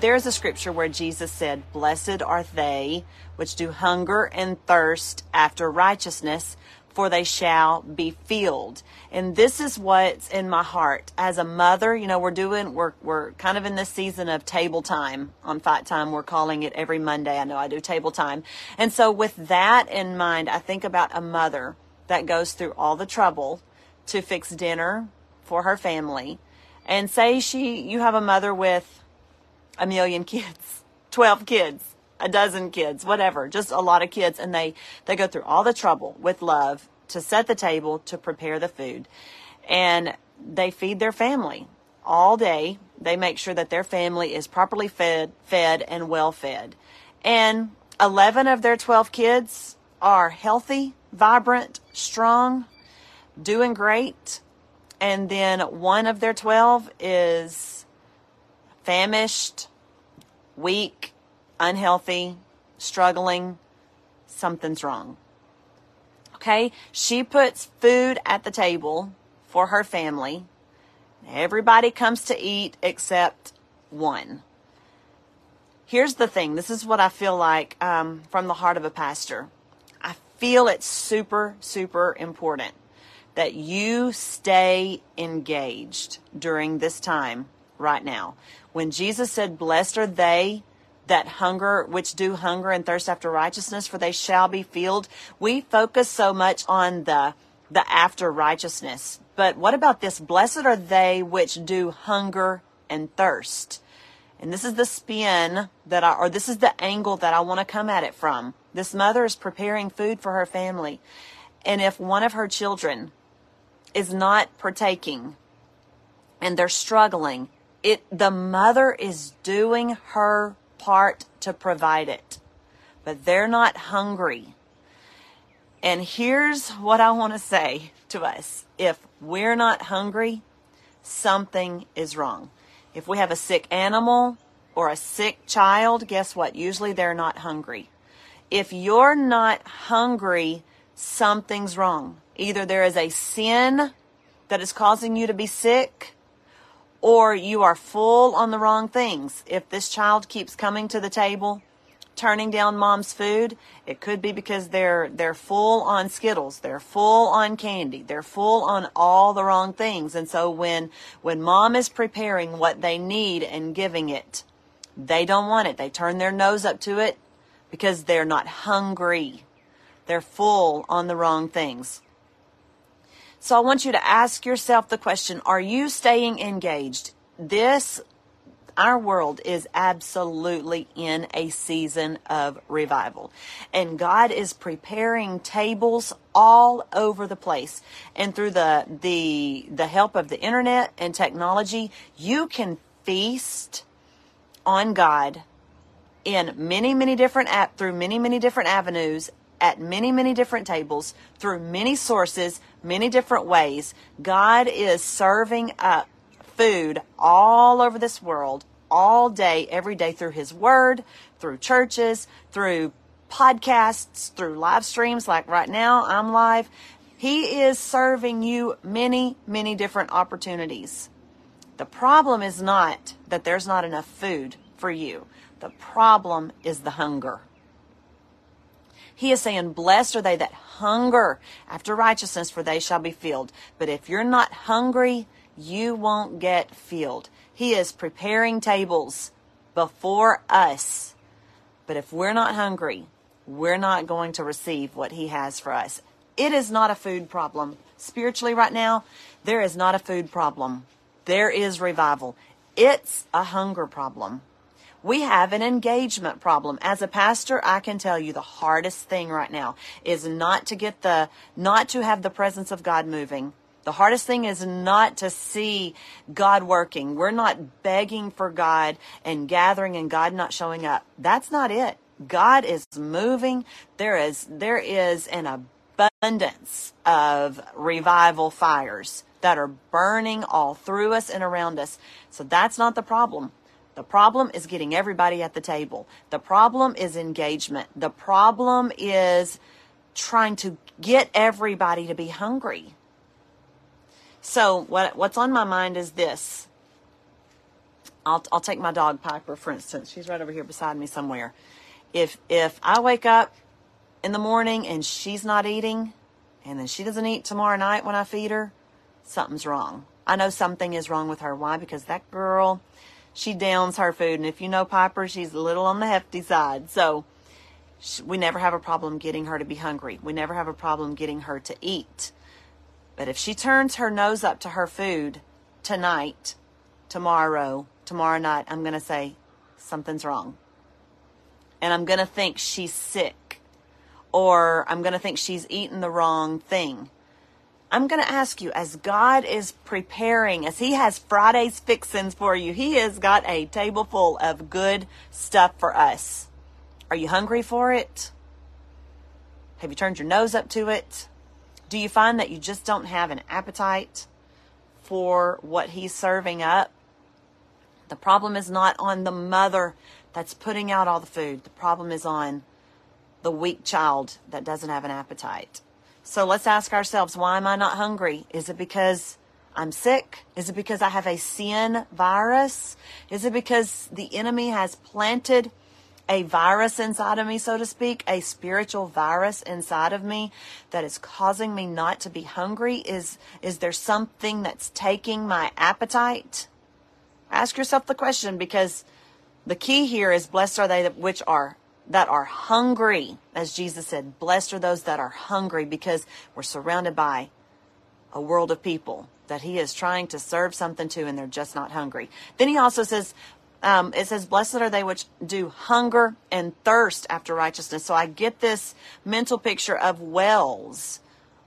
there's a scripture where Jesus said, Blessed are they which do hunger and thirst after righteousness, for they shall be filled. And this is what's in my heart as a mother. You know, we're doing, we're, we're kind of in this season of table time on Fight Time. We're calling it every Monday. I know I do table time. And so with that in mind, I think about a mother that goes through all the trouble to fix dinner for her family. And say she, you have a mother with a million kids, 12 kids a dozen kids, whatever, just a lot of kids. And they, they go through all the trouble with love to set the table, to prepare the food. And they feed their family all day. They make sure that their family is properly fed, fed and well fed. And 11 of their 12 kids are healthy, vibrant, strong, doing great. And then one of their 12 is famished, weak, unhealthy, struggling, something's wrong. Okay? She puts food at the table for her family. Everybody comes to eat except one. Here's the thing this is what I feel like um, from the heart of a pastor. I feel it's super, super important that you stay engaged during this time right now. When Jesus said, Blessed are they that hunger, which do hunger and thirst after righteousness, for they shall be filled. We focus so much on the, the after righteousness. But what about this? Blessed are they which do hunger and thirst. And this is the spin that I, or this is the angle that I want to come at it from. This mother is preparing food for her family. And if one of her children is not partaking and they're struggling, it, the mother is doing her part to provide it, but they're not hungry. And here's what I want to say to us if we're not hungry, something is wrong. If we have a sick animal or a sick child, guess what? Usually they're not hungry. If you're not hungry, something's wrong. Either there is a sin that is causing you to be sick, or you are full on the wrong things. If this child keeps coming to the table, turning down mom's food, it could be because they're they're full on Skittles, they're full on candy, they're full on all the wrong things. And so when when mom is preparing what they need and giving it, they don't want it. They turn their nose up to it because they're not hungry. They're full on the wrong things. So I want you to ask yourself the question, are you staying engaged? This, our world is absolutely in a season of revival. And God is preparing tables all over the place. And through the, the, the help of the internet and technology, you can feast on God in many, many different through many, many different avenues at many, many different tables through many sources, many different ways. God is serving up food all over this world all day, every day through His Word, through churches, through podcasts, through live streams like right now, I'm live. He is serving you many, many different opportunities. The problem is not that there's not enough food for you. The problem is the hunger. He is saying, blessed are they that hunger after righteousness, for they shall be filled. But if you're not hungry, you won't get filled. He is preparing tables before us. But if we're not hungry, we're not going to receive what he has for us. It is not a food problem. Spiritually, right now, there is not a food problem. There is revival. It's a hunger problem. We have an engagement problem. As a pastor, I can tell you the hardest thing right now is not to get the, not to have the presence of God moving. The hardest thing is not to see God working. We're not begging for God and gathering and God not showing up. That's not it. God is moving. There is, there is an abundance of revival fires that are burning all through us and around us. So that's not the problem. The problem is getting everybody at the table. The problem is engagement. The problem is trying to get everybody to be hungry. So what what's on my mind is this. I'll, I'll take my dog Piper, for instance. She's right over here beside me somewhere. If, if I wake up in the morning and she's not eating, and then she doesn't eat tomorrow night when I feed her, something's wrong. I know something is wrong with her. Why? Because that girl, she downs her food. And if you know Piper, she's a little on the hefty side. So we never have a problem getting her to be hungry. We never have a problem getting her to eat. But if she turns her nose up to her food tonight, tomorrow, tomorrow night, I'm going to say something's wrong. And I'm going to think she's sick or I'm going to think she's eaten the wrong thing. I'm going to ask you, as God is preparing, as He has Friday's fixins for you, He has got a table full of good stuff for us. Are you hungry for it? Have you turned your nose up to it? Do you find that you just don't have an appetite for what He's serving up? The problem is not on the mother that's putting out all the food. The problem is on the weak child that doesn't have an appetite. So let's ask ourselves, why am I not hungry? Is it because I'm sick? Is it because I have a sin virus? Is it because the enemy has planted a virus inside of me, so to speak, a spiritual virus inside of me that is causing me not to be hungry? Is, is there something that's taking my appetite? Ask yourself the question because the key here is blessed are they which are that are hungry. As Jesus said, blessed are those that are hungry because we're surrounded by a world of people that he is trying to serve something to and they're just not hungry. Then he also says, um, it says, blessed are they which do hunger and thirst after righteousness. So I get this mental picture of wells,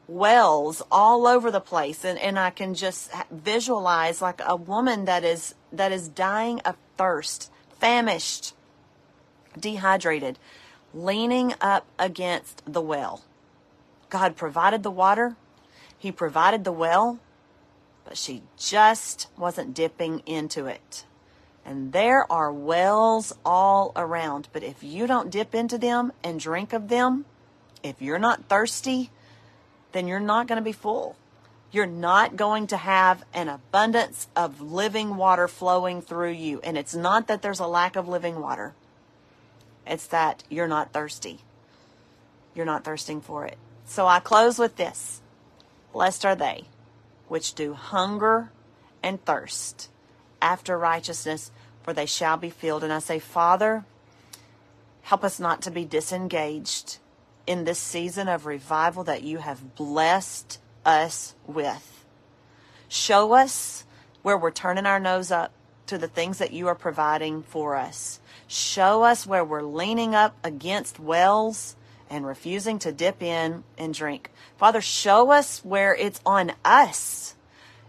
wells all over the place. And, and I can just visualize like a woman that is, that is dying of thirst, famished, dehydrated, leaning up against the well. God provided the water, He provided the well, but she just wasn't dipping into it. And there are wells all around, but if you don't dip into them and drink of them, if you're not thirsty, then you're not going to be full. You're not going to have an abundance of living water flowing through you. And it's not that there's a lack of living water. It's that you're not thirsty. You're not thirsting for it. So I close with this. Blessed are they which do hunger and thirst after righteousness, for they shall be filled. And I say, Father, help us not to be disengaged in this season of revival that you have blessed us with. Show us where we're turning our nose up to the things that you are providing for us. Show us where we're leaning up against wells and refusing to dip in and drink. Father, show us where it's on us.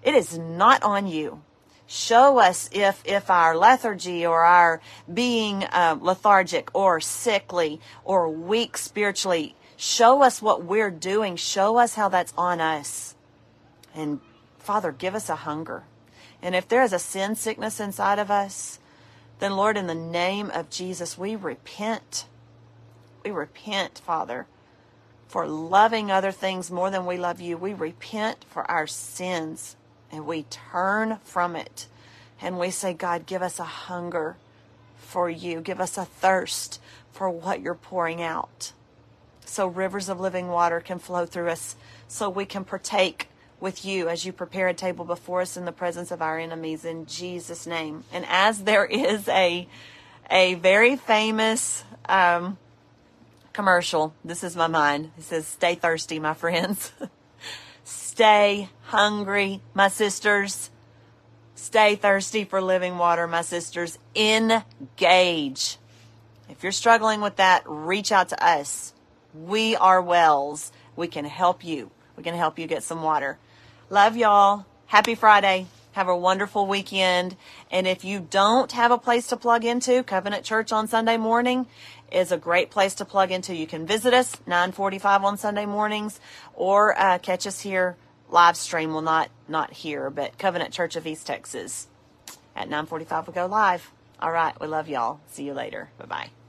It is not on you. Show us if, if our lethargy or our being uh, lethargic or sickly or weak spiritually, show us what we're doing. Show us how that's on us. And Father, give us a hunger. And if there is a sin sickness inside of us, then Lord, in the name of Jesus, we repent. We repent, Father, for loving other things more than we love you. We repent for our sins and we turn from it. And we say, God, give us a hunger for you. Give us a thirst for what you're pouring out. So rivers of living water can flow through us so we can partake with you as you prepare a table before us in the presence of our enemies in Jesus' name. And as there is a a very famous um, commercial, this is my mind. It says, "Stay thirsty, my friends. Stay hungry, my sisters. Stay thirsty for living water, my sisters. Engage." If you're struggling with that, reach out to us. We are wells. We can help you. We can help you get some water. Love y'all. Happy Friday. Have a wonderful weekend. And if you don't have a place to plug into, Covenant Church on Sunday morning is a great place to plug into. You can visit us 945 on Sunday mornings or uh, catch us here live stream. Well, not, not here, but Covenant Church of East Texas at 945 we go live. All right. We love y'all. See you later. Bye bye.